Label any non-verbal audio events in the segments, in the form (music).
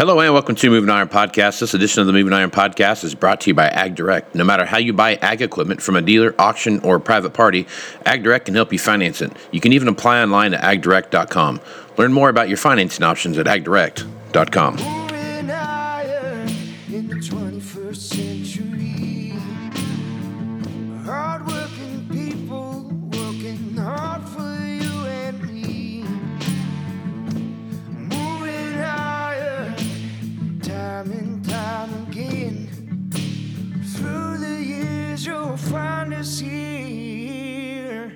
Hello and welcome to Moving Iron Podcast. This edition of the Moving Iron Podcast is brought to you by Ag Direct. No matter how you buy ag equipment from a dealer, auction, or private party, Ag Direct can help you finance it. You can even apply online at agdirect.com. Learn more about your financing options at agdirect.com. us here.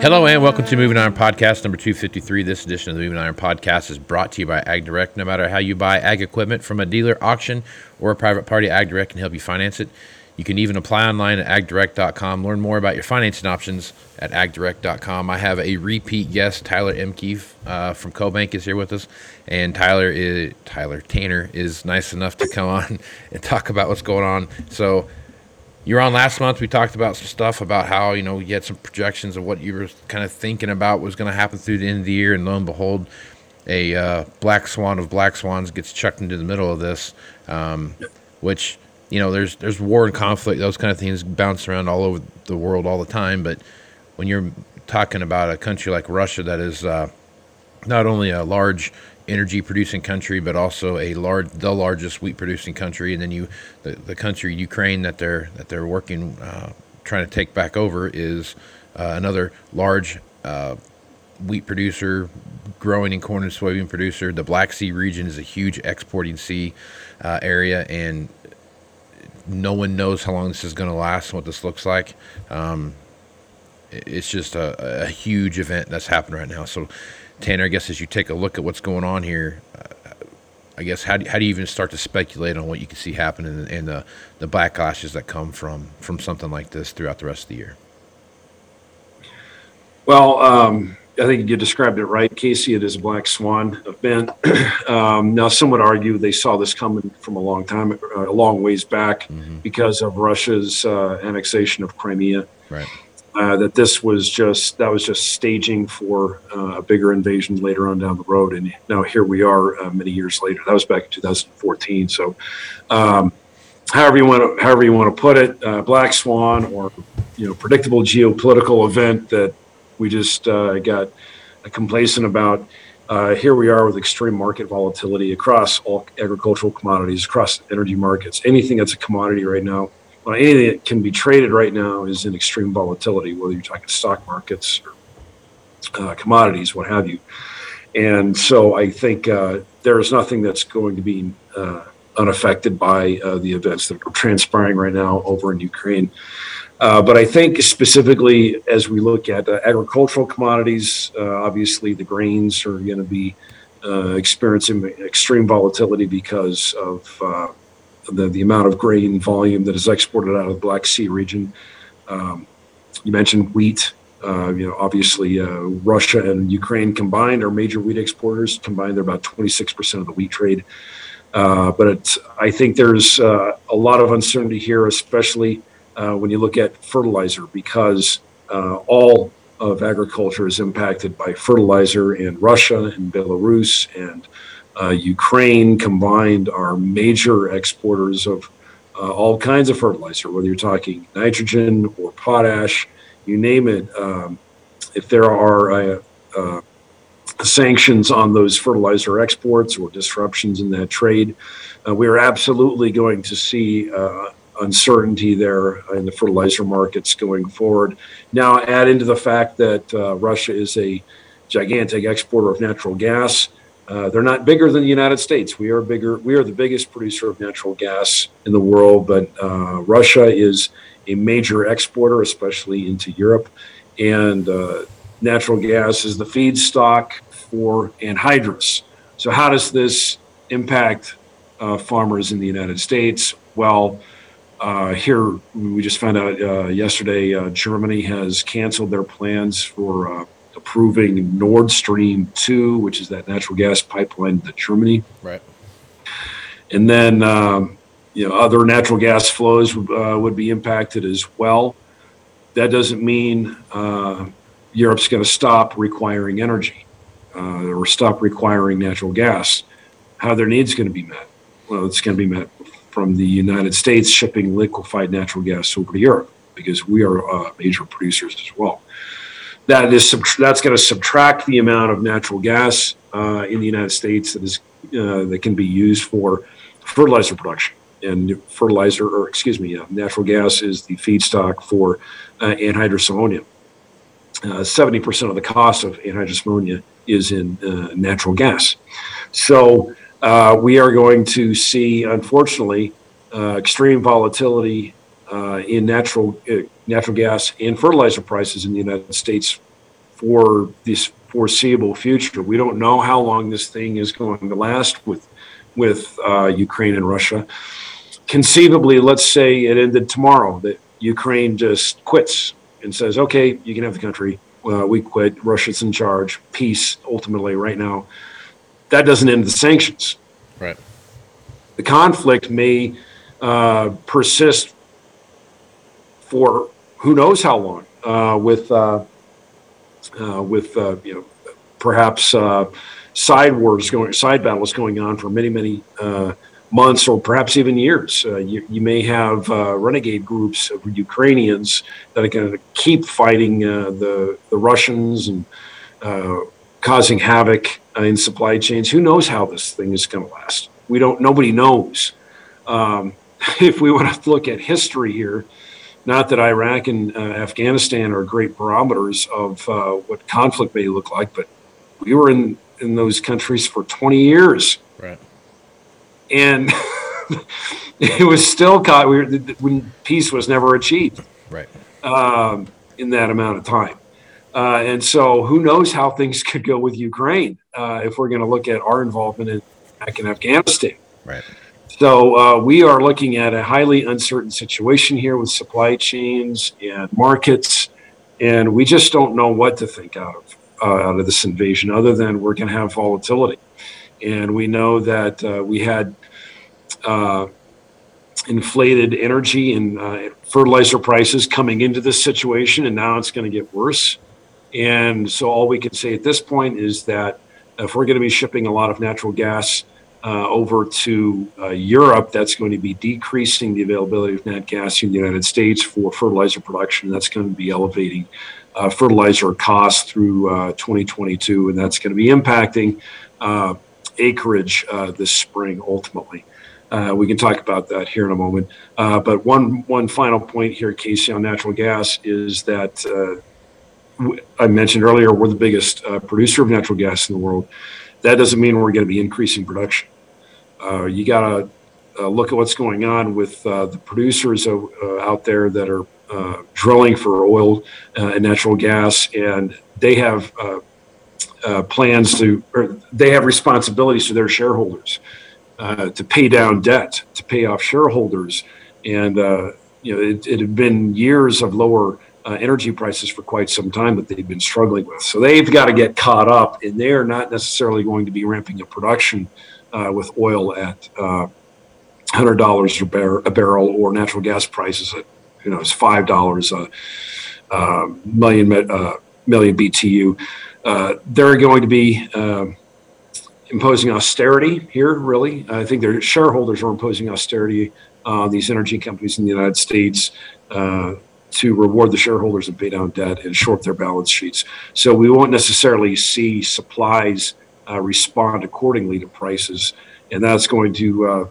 Hello and welcome to Moving Iron Podcast number 253. This edition of the Moving Iron Podcast is brought to you by Ag Direct. No matter how you buy ag equipment from a dealer, auction, or a private party, Ag Direct can help you finance it. You can even apply online at agdirect.com. Learn more about your financing options at agdirect.com. I have a repeat guest, Tyler Ehmke uh, from CoBank is here with us, and Tyler is Tyler Tanner is nice enough to come (laughs) on and talk about what's going on. So you were on last month. We talked about some stuff about how you know you had some projections of what you were kind of thinking about was going to happen through the end of the year, and lo and behold, a uh, black swan of black swans gets chucked into the middle of this, um, which you know there's there's war and conflict, those kind of things bounce around all over the world all the time. But when you're talking about a country like Russia that is uh, not only a large energy producing country but also a large the largest wheat producing country and then you the, the country Ukraine that they're that they're working uh, trying to take back over is uh, another large uh, wheat producer growing in corn and soybean producer the Black Sea region is a huge exporting sea uh, area and no one knows how long this is going to last and what this looks like um, it's just a, a huge event that's happening right now so Tanner, I guess as you take a look at what's going on here, uh, I guess how do, how do you even start to speculate on what you can see happening and, the the backlashes that come from from something like this throughout the rest of the year? Well, um, I think you described it right, Casey. It is a black swan event. (clears throat) um, now, some would argue they saw this coming from a long time, uh, a long ways back, because of Russia's uh, annexation of Crimea. Right. Uh, that this was just that was just staging for uh, a bigger invasion later on down the road, and now here we are, uh, many years later. That was back in 2014. So, um, however you want to however you want to put it, uh, black swan or you know predictable geopolitical event that we just uh, got complacent about. Uh, here we are with extreme market volatility across all agricultural commodities, across energy markets. Anything that's a commodity right now, well, anything that can be traded right now is in extreme volatility, whether you're talking stock markets or uh, commodities, what have you. And so I think uh, there is nothing that's going to be uh, unaffected by uh, the events that are transpiring right now over in Ukraine. Uh, but I think specifically as we look at uh, agricultural commodities, uh, obviously the grains are going to be uh, experiencing extreme volatility because of uh, the, the amount of grain volume that is exported out of the Black Sea region. Um, you mentioned wheat. You know, obviously, Russia and Ukraine combined are major wheat exporters. Combined, they're about 26% of the wheat trade. But I think there's a lot of uncertainty here, especially uh, when you look at fertilizer, because uh, all of agriculture is impacted by fertilizer, and Russia and Belarus and uh, Ukraine combined are major exporters of uh, all kinds of fertilizer, whether you're talking nitrogen or potash, you name it. Um, if there are uh, uh, sanctions on those fertilizer exports or disruptions in that trade, uh, we are absolutely going to see uh, uncertainty there in the fertilizer markets going forward. Now, add into the fact that uh, Russia is a gigantic exporter of natural gas. Uh, they're not bigger than the United States. We are bigger. We are the biggest producer of natural gas in the world, but uh, Russia is a major exporter, especially into Europe, and uh, natural gas is the feedstock for anhydrous. So, how does this impact uh, farmers in the United States? Well, uh, here we just found out uh, yesterday uh, Germany has canceled their plans for uh, approving Nord Stream 2, which is that natural gas pipeline to Germany. Right. And then, um, you know, other natural gas flows uh, would be impacted as well. That doesn't mean uh, Europe's going to stop requiring energy. uh, or stop requiring natural gas, how their needs going to be met? Well, it's going to be met from the United States shipping liquefied natural gas over to Europe because we are uh, major producers as well. That is that's going to subtract the amount of natural gas uh, in the United States that is uh, that can be used for fertilizer production. And fertilizer, or excuse me, uh, natural gas is the feedstock for uh, anhydrous ammonia. Uh, seventy percent of the cost of anhydrous ammonia is in natural gas. So uh, we are going to see, unfortunately, uh, extreme volatility uh, in natural uh, natural gas and fertilizer prices in the United States for this foreseeable future. We don't know how long this thing is going to last with with uh, Ukraine and Russia. Conceivably, let's say it ended tomorrow that Ukraine just quits and says, "Okay, you can have the country. Uh, we quit. Russia's in charge. Peace." Ultimately, right now, that doesn't end the sanctions. Right. The conflict may uh, persist for who knows how long, uh, with uh, uh, with uh, you know perhaps uh, side wars going, side battles going on for many many uh, months or perhaps even years. Uh, you, you may have uh, renegade groups of Ukrainians that are going to keep fighting uh, the the Russians and uh, causing havoc uh, in supply chains. Who knows how this thing is going to last? We don't. Nobody knows. Um, (laughs) if we want to look at history here, not that Iraq and uh, Afghanistan are great barometers of uh, what conflict may look like, but we were in in those countries for 20 years, Right. and (laughs) it was still caught. We were, when peace was never achieved Right. um, in that amount of time. Uh, and so, who knows how things (laughs) could go with Ukraine uh, if we're going to look at our involvement in Iraq and Afghanistan. Right. So uh, we are looking at a highly uncertain situation here with supply chains and markets, and we just don't know what to think out of uh, out of this invasion, other than we're going to have volatility. And we know that uh, we had uh, inflated energy and uh, fertilizer prices coming into this situation, and now it's going to get worse. And so all we can say at this point is that if we're going to be shipping a lot of natural gas uh, over to uh, Europe, that's going to be decreasing the availability of nat gas in the United States for fertilizer production. That's going to be elevating uh, fertilizer costs through uh, 2022, and that's going to be impacting uh, acreage uh, this spring ultimately. We can talk about that here in a moment. But one one final point here, Casey, on natural gas is that I mentioned earlier we're the biggest uh, producer of natural gas in the world. That doesn't mean we're going to be increasing production. Uh, you got to uh, look at what's going on with uh, the producers uh, out there that are drilling for oil and natural gas, and they have plans to, or they have responsibilities to their shareholders to pay down debt, to pay off shareholders, and you know it, it had been years of lower uh, energy prices for quite some time that they've been struggling with. So they've got to get caught up, and they're not necessarily going to be ramping up production uh, with oil at uh, hundred dollars a, bar- a barrel or natural gas prices at you know it's five dollars a, uh million uh, million BTU. Uh, they're going to be um, imposing austerity here. Really, I think their shareholders are imposing austerity on these energy companies in the United States. To reward the shareholders and pay down debt and short their balance sheets. So we won't necessarily see supplies uh, respond accordingly to prices, and that's going to uh,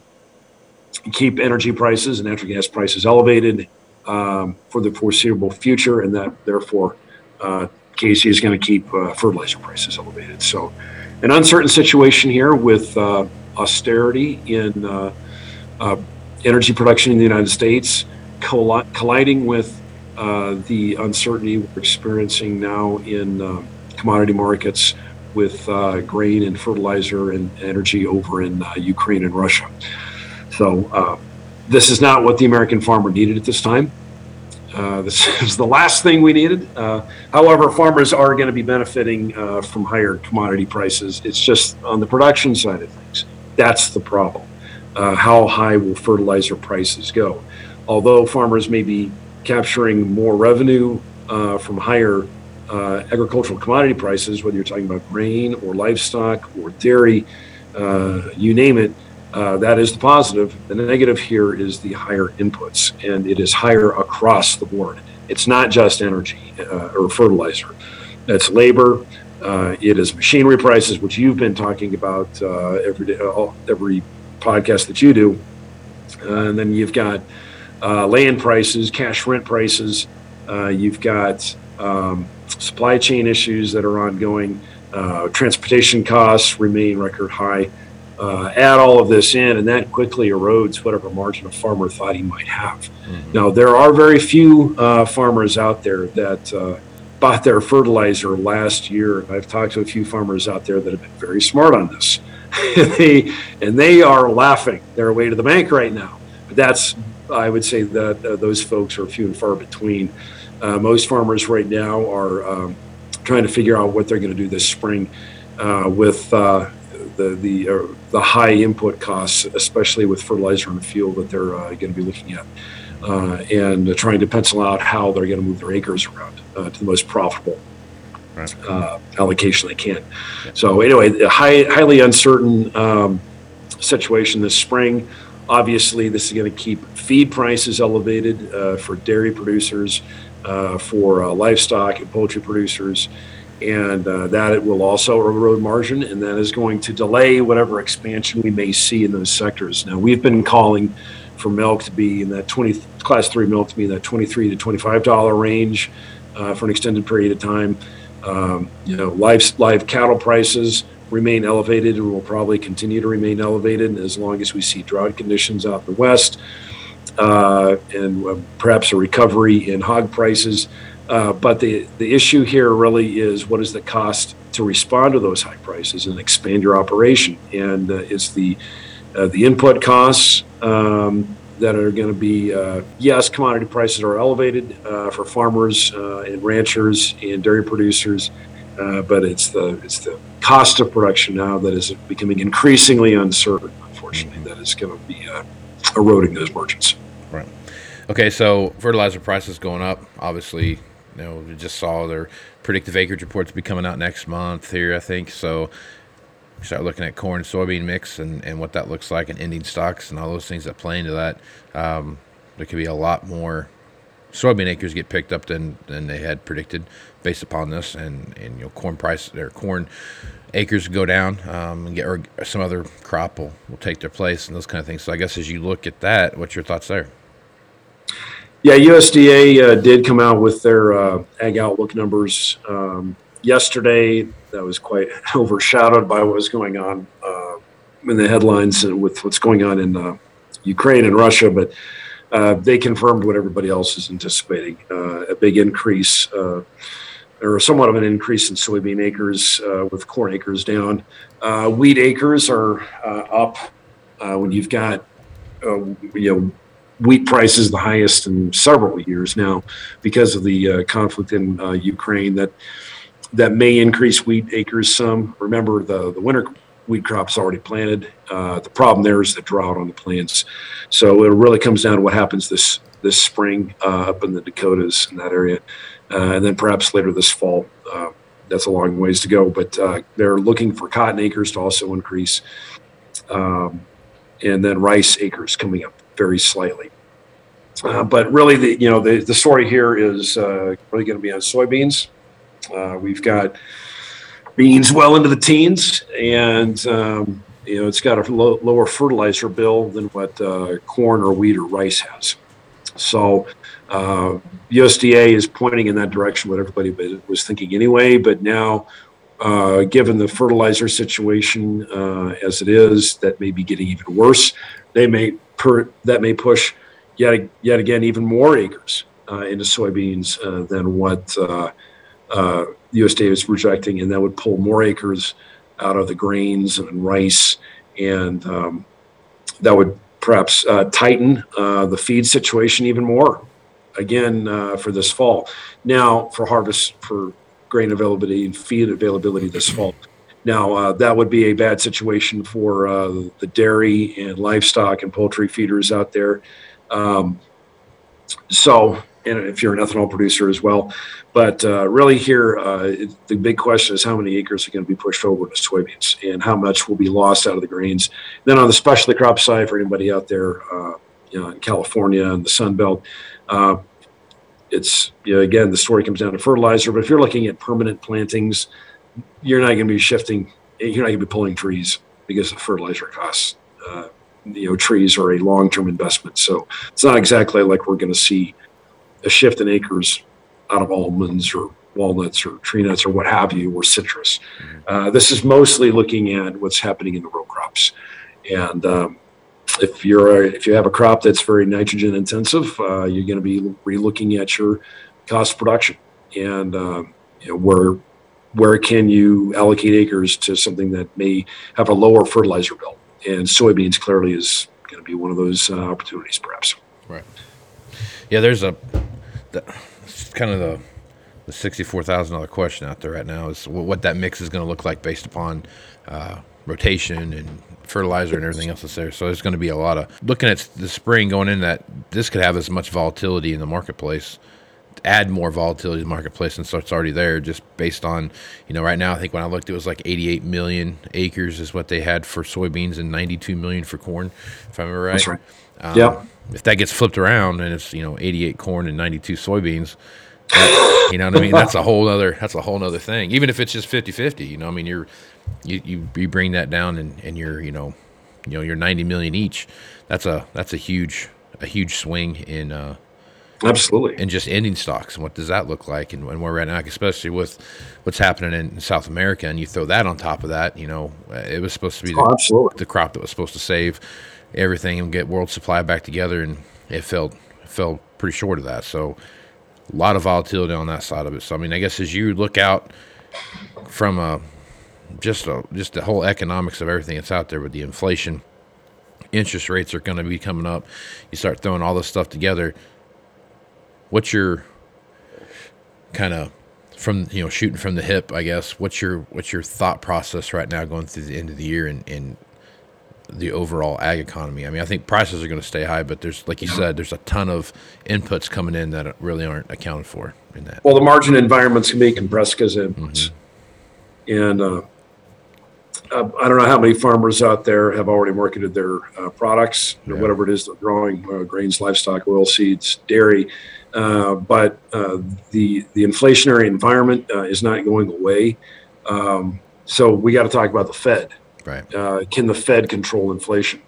keep energy prices and natural gas prices elevated um, for the foreseeable future, and that therefore uh, Casey is going to keep uh, fertilizer prices elevated. So, an uncertain situation here with uh, austerity in uh, energy production in the United States colli- colliding with uh, the uncertainty we're experiencing now in uh, commodity markets with uh, grain and fertilizer and energy over in uh, Ukraine and Russia. So, uh, this is not what the American farmer needed at this time. (laughs) This is the last thing we needed. However, farmers are going to be benefiting from higher commodity prices. It's just on the production side of things. That's the problem. How high will fertilizer prices go? Although farmers may be capturing more revenue uh, from higher uh, agricultural commodity prices, whether you're talking about grain or livestock or dairy, uh, you name it, uh, that is the positive. The negative here is the higher inputs, and it is higher across the board. It's not just energy uh, or fertilizer, it's labor. Uh, it is machinery prices, which you've been talking about every day, every podcast that you do, and then you've got land prices, cash rent prices. you've got um, supply chain issues that are ongoing. Uh, transportation costs remain record high. Uh, add all of this in, and that quickly erodes whatever margin a farmer thought he might have. Mm-hmm. Now, there are very few uh, farmers out there that uh, bought their fertilizer last year. I've talked to a few farmers out there that have been very smart on this. and, (laughs) they, and they are laughing their way to the bank right now. But that's, I would say that uh, those folks are few and far between. Uh, most farmers right now are um, trying to figure out what they're going to do this spring uh, with uh, the the uh, the high input costs, especially with fertilizer and fuel that they're uh, going to be looking at, uh, and trying to pencil out how they're going to move their acres around to the most profitable right. allocation they can. Yeah. So anyway, high, highly uncertain um, situation this spring. Obviously, this is going to keep feed prices elevated for dairy producers uh, for uh, livestock and poultry producers. And uh, that it will also erode margin, and that is going to delay whatever expansion we may see in those sectors. Now, we've been calling for milk to be in that 20 class three milk to be in that 23 to 25 dollar range uh, for an extended period of time. Um, you know, live live cattle prices remain elevated and will probably continue to remain elevated as long as we see drought conditions out in the west uh, and uh, perhaps a recovery in hog prices. Uh, but the, the issue here really is what is the cost to respond to those high prices and expand your operation? And uh, it's the, uh, the input costs um, that are going to be, uh, yes, commodity prices are elevated for farmers and ranchers and dairy producers. But it's the it's the cost of production now that is becoming increasingly uncertain. Unfortunately, that is going to be eroding those margins. Right. Okay, so fertilizer prices going up. Obviously, you know, we just saw their predictive acreage reports be coming out next month here, I think. So start looking at corn soybean mix and, and what that looks like and ending stocks and all those things that play into that. Um, there could be a lot more soybean acres get picked up than, than they had predicted based upon this and, and you know corn price their corn acres go down um, and get or some other crop will, will take their place and those kind of things. So I guess as you look at that, what's your thoughts there? Yeah, USDA uh, did come out with their uh, ag outlook numbers um, yesterday. That was quite (laughs) overshadowed by what was going on uh, in the headlines with what's going on in uh, Ukraine and Russia, but uh, they confirmed what everybody else is anticipating: uh, a big increase or somewhat of an increase in soybean acres uh, with corn acres down. Uh, wheat acres are uh, up uh, when you've got uh, you know wheat prices the highest in several years now because of the uh, conflict in Ukraine. That that may increase wheat acres some. Remember the the winter wheat crop's already planted. the problem there is the drought on the plants. So it really comes down to what happens this this spring up in the Dakotas in that area uh, and then perhaps later this fall. Uh, that's a long ways to go, but uh, they're looking for cotton acres to also increase, um, and then rice acres coming up very slightly. Uh, but really, the you know the, the story here is uh, really going to be on soybeans. Uh, we've got beans well into the teens, and um, you know it's got a lo- lower fertilizer bill than what corn or wheat or rice has. So uh, USDA is pointing in that direction, what everybody was thinking anyway. But now, uh, given the fertilizer situation uh, as it is, that may be getting even worse. They may per, that may push yet yet again even more acres uh, into soybeans uh, than what USDA is projecting, and that would pull more acres out of the grains and rice, and um, that would perhaps tighten the feed situation even more again uh, for this fall. Now for harvest for grain availability and feed availability this fall. Now uh, that would be a bad situation for uh, the dairy and livestock and poultry feeders out there. Um, so and if you're an ethanol producer as well. But uh, really, here uh, the big question is how many acres are going to be pushed over to soybeans, and how much will be lost out of the grains. Then on the specialty crop side, for anybody out there, uh, you know, in California and the Sun Belt, uh, it's you know, again the story comes down to fertilizer. But if you're looking at permanent plantings, you're not going to be shifting. You're not going to be pulling trees because of fertilizer costs. Uh, you know, trees are a long-term investment, so it's not exactly like we're going to see a shift in acres out of almonds or walnuts or tree nuts or what have you, or citrus. Uh, this is mostly looking at what's happening in the row crops. And um, if you're a, if you have a crop that's very nitrogen intensive, uh, you're going to be relooking at your cost of production and uh, you know, where where can you allocate acres to something that may have a lower fertilizer bill. And soybeans clearly is going to be one of those uh, opportunities, perhaps. Right. Yeah, there's a the, kind of the the sixty-four thousand dollar question out there right now is what that mix is going to look like based upon uh, rotation and fertilizer and everything else that's there. So there's going to be a lot of looking at the spring going in that this could have as much volatility in the marketplace, add more volatility to the marketplace, and so it's already there just based on you know right now I think when I looked it was like 88 million acres is what they had for soybeans and 92 million for corn, if I remember right. That's right. Um, Yeah. If that gets flipped around and it's you know 88 corn and 92 soybeans, that- you know what I mean? That's a whole other that's a whole other thing. Even if it's just 50-50, you know, I mean you're you, you, you bring that down and, and you're you know you know you're 90 million each. That's a that's a huge a huge swing in uh Absolutely. And just ending stocks and what does that look like and, and where we're at now, especially with what's happening in South America, and you throw that on top of that, you know, it was supposed to be Oh, the, the crop that was supposed to save everything and get world supply back together, and it fell fell pretty short of that. So a lot of volatility on that side of it. So I mean, I guess as you look out from a just a just the whole economics of everything that's out there with the inflation, interest rates are going to be coming up. You start throwing all this stuff together. What's your kind of from you know shooting from the hip? I guess what's your what's your thought process right now going through the end of the year and, and the overall ag economy? I mean, I think prices are going to stay high, but there's like you said, there's a ton of inputs coming in that really aren't accounted for in that. Well, the margin environment's going to be compressed because inputs. And uh, uh, I don't know how many farmers out there have already marketed their uh, products or Yeah. whatever it is they're growing, uh, grains, livestock, oil seeds, dairy. Uh, but uh, the the inflationary environment uh, is not going away. Um, so we got to talk about the Fed. Right. Uh, can the Fed control inflation?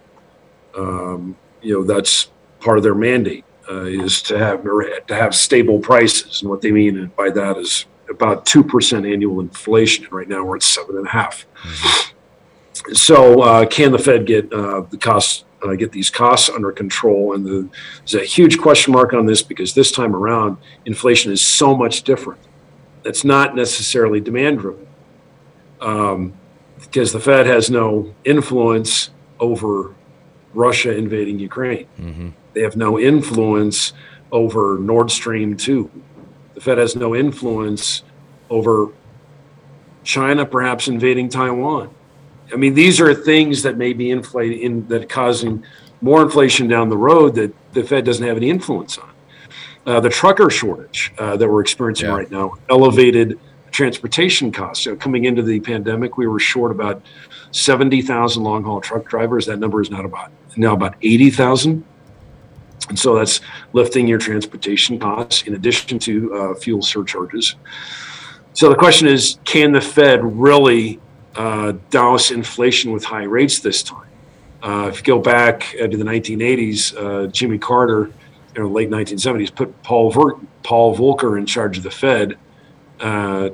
Um, you know, that's part of their mandate uh, is to have to have stable prices, and what they mean by that is about two percent annual inflation. And right now we're at seven and a half. So, uh, can the Fed get uh, the costs uh, get these costs under control? And the, there's a huge question mark on this because this time around, inflation is so much different. That's not necessarily demand driven. Um, because the Fed has no influence over Russia invading Ukraine. hmm They have no influence over Nord Stream 2. The Fed has no influence over China perhaps invading Taiwan. I mean, these are things that may be inflating in that causing more inflation down the road that the Fed doesn't have any influence on. Uh, the trucker shortage uh, that we're experiencing Yeah. right now, elevated transportation costs. Know, coming into the pandemic, we were short about 70,000 long haul truck drivers. That number is not about now about 80,000. And so that's lifting your transportation costs in addition to uh, fuel surcharges. So the question is can the Fed really uh, douse inflation with high rates this time? Uh, if you go back to the 1980s, uh, Jimmy Carter, you know, late 1970s, put Paul, Ver- Paul Volcker in charge of the Fed uh,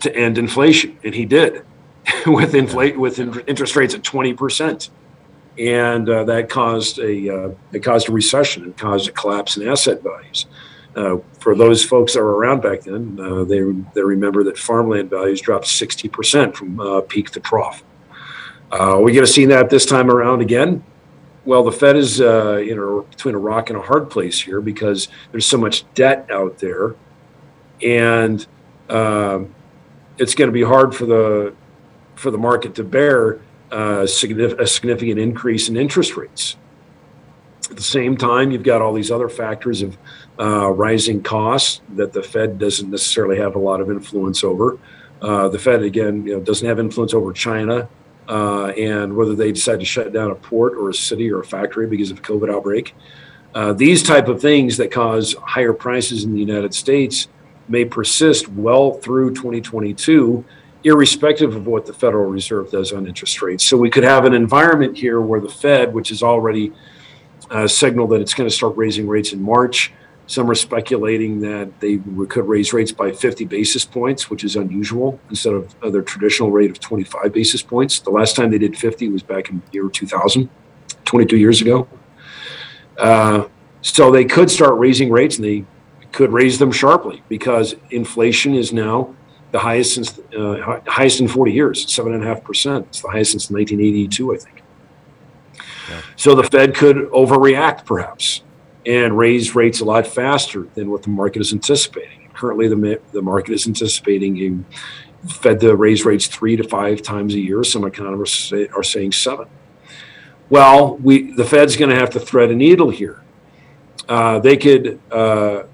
to end inflation, and he did (laughs) with inflate with in- interest rates at 20 percent and uh, that caused a uh, it caused a recession and caused a collapse in asset values. Uh, for those folks that were around back then, uh, they they remember that farmland values dropped sixty percent from uh, peak to trough. Uh, are we going to see that this time around again? Well, the Fed is uh, you know between a rock and a hard place here because there's so much debt out there, and um, it's going to be hard for the for the market to bear uh, a significant increase in interest rates. At the same time, you've got all these other factors of uh, rising costs that the Fed doesn't necessarily have a lot of influence over. Uh, the Fed, again, you know, doesn't have influence over China uh, and whether they decide to shut down a port or a city or a factory because of a COVID outbreak. Uh, these type of things that cause higher prices in the United States may persist well through 2022, irrespective of what the Federal Reserve does on interest rates. So we could have an environment here where the Fed, which has already uh, signaled that it's going to start raising rates in March, some are speculating that they could raise rates by 50 basis points, which is unusual instead of their traditional rate of 25 basis points. The last time they did 50 was back in the year 2000, 22 years ago. Uh, so they could start raising rates and they could raise them sharply because inflation is now the highest since uh, highest in 40 years, seven and a half percent. It's the highest since 1982, I think. Yeah. So the Fed could overreact, perhaps, and raise rates a lot faster than what the market is anticipating. Currently, the the market is anticipating a Fed to raise rates three to five times a year. Some economists say, are saying seven. Well, we the Fed's going to have to thread a needle here. Uh, they could uh,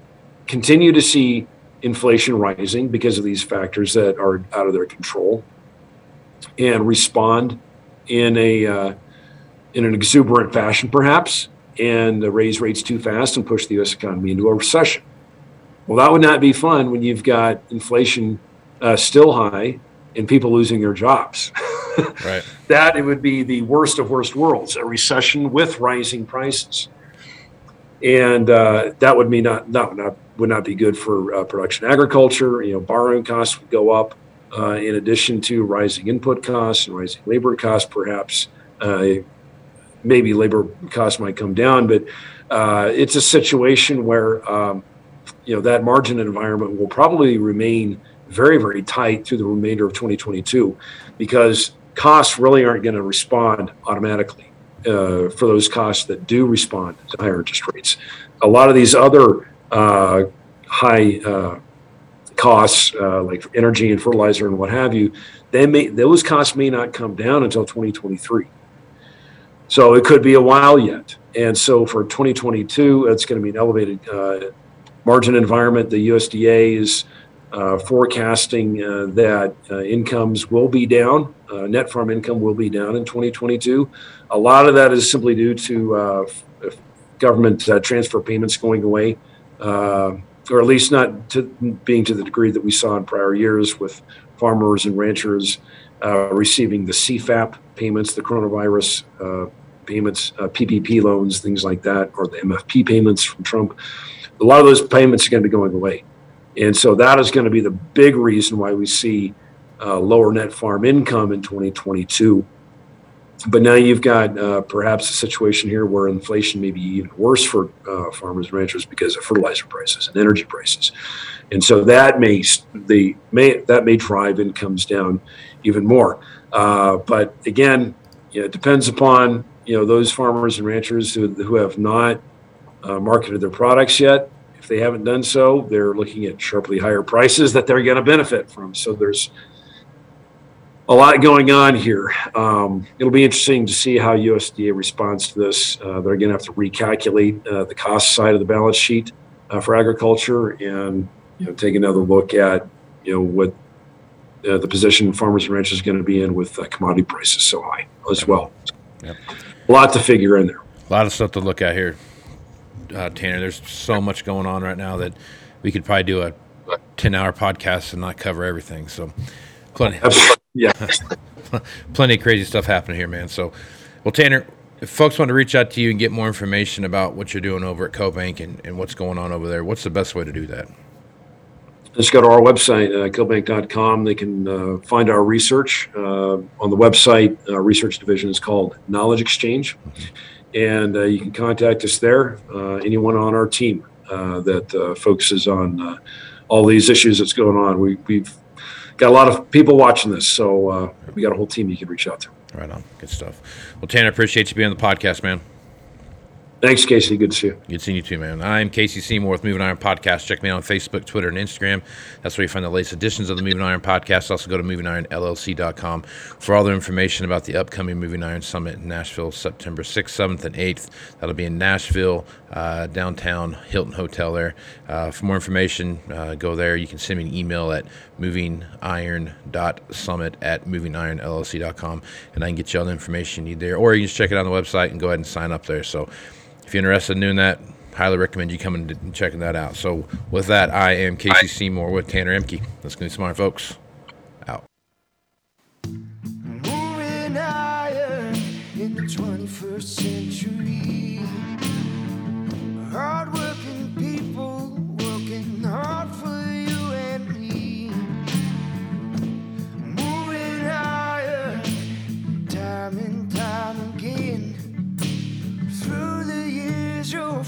continue to see inflation rising because of these factors that are out of their control, and respond in a uh, in an exuberant fashion, perhaps, and raise rates too fast and push the U.S. economy into a recession. Well, that would not be fun when you've got inflation uh, still high and people losing their jobs. (laughs) right. That it would be the worst of worst worlds, a recession with rising prices, and uh, that would mean not not not would not be good for uh, production agriculture. You know, borrowing costs would go up. Uh, in addition to rising input costs and rising labor costs, perhaps uh, maybe labor costs might come down, but uh, it's a situation where um, you know that margin environment will probably remain very, very tight through the remainder of 2022 because costs really aren't going to respond automatically uh, for those costs that do respond to higher interest rates. A lot of these other uh, high uh, costs, uh, like energy and fertilizer and what have you, they may those costs may not come down until 2023. So it could be a while yet. And so for 2022, it's going to be an elevated uh, margin environment. The USDA is uh, forecasting uh, that uh, incomes will be down, uh, net farm income will be down in 2022. A lot of that is simply due to uh, government transfer payments going away, or at least not to being to the degree that we saw in prior years with farmers and ranchers uh, receiving the CFAP payments, the coronavirus uh, payments, uh, PPP loans, things like that, or the MFP payments from Trump. A lot of those payments are going to be going away. And so that is going to be the big reason why we see uh, lower net farm income in 2022. But now you've got uh, perhaps a situation here where inflation may be even worse for uh, farmers and ranchers because of fertilizer prices and energy prices, and so that may the may that may drive incomes down even more. Uh, but again, you know, it depends upon you know those farmers and ranchers who, who have not uh, marketed their products yet if they haven't done so, they're looking at sharply higher prices that they're going to benefit from. So there's a lot going on here. Um, it'll be interesting to see how USDA responds to this. Uh, they're going to have to recalculate uh, the cost side of the balance sheet uh, for agriculture and you know, take another look at you know what uh, the position farmers and ranchers is going to be in with uh, commodity prices so high as well. Yep. A lot to figure in there. A lot of stuff to look at here uh, Tanner. There's so much going on right now that we could probably do a 10 hour podcast and not cover everything. So, plenty. Yeah. (laughs) plenty of crazy stuff happening here, man. So, well, Tanner, if folks want to reach out to you and get more information about what you're doing over at CoBank and, and what's going on over there, what's the best way to do that? Just go to our website, uh, cobank.com. They can uh, find our research. Uh, on the website, our research division is called Knowledge Exchange. And uh, you can contact us there. Uh, anyone on our team uh, that uh, focuses on uh, all these issues that's going on. We, we've got a lot of people watching this, so uh, we got a whole team you can reach out to. Right on, good stuff. Well, Tanner, appreciate you being on the podcast, man. Thanks, Casey. Good to see you. Good seeing you too, man. I'm Casey Seymour with Moving Iron Podcast. Check me out on Facebook, Twitter, and Instagram. That's where you find the latest editions of the Moving Iron Podcast. Also go to movingironllc.com for all the information about the upcoming Moving Iron Summit in Nashville, September 6th, 7th, and 8th. That'll be in Nashville, uh, downtown Hilton Hotel there. Uh, for more information, uh, go there. You can send me an email at movingiron.summit at movingironllc.com, and I can get you all the information you need there. Or you can just check it out on the website and go ahead and sign up there. So if you're interested in doing that, highly recommend you coming and checking that out. So with that, I am Casey Seymour with Tanner Ehmke. Let's get smart, folks.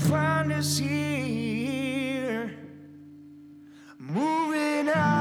find us here, moving on.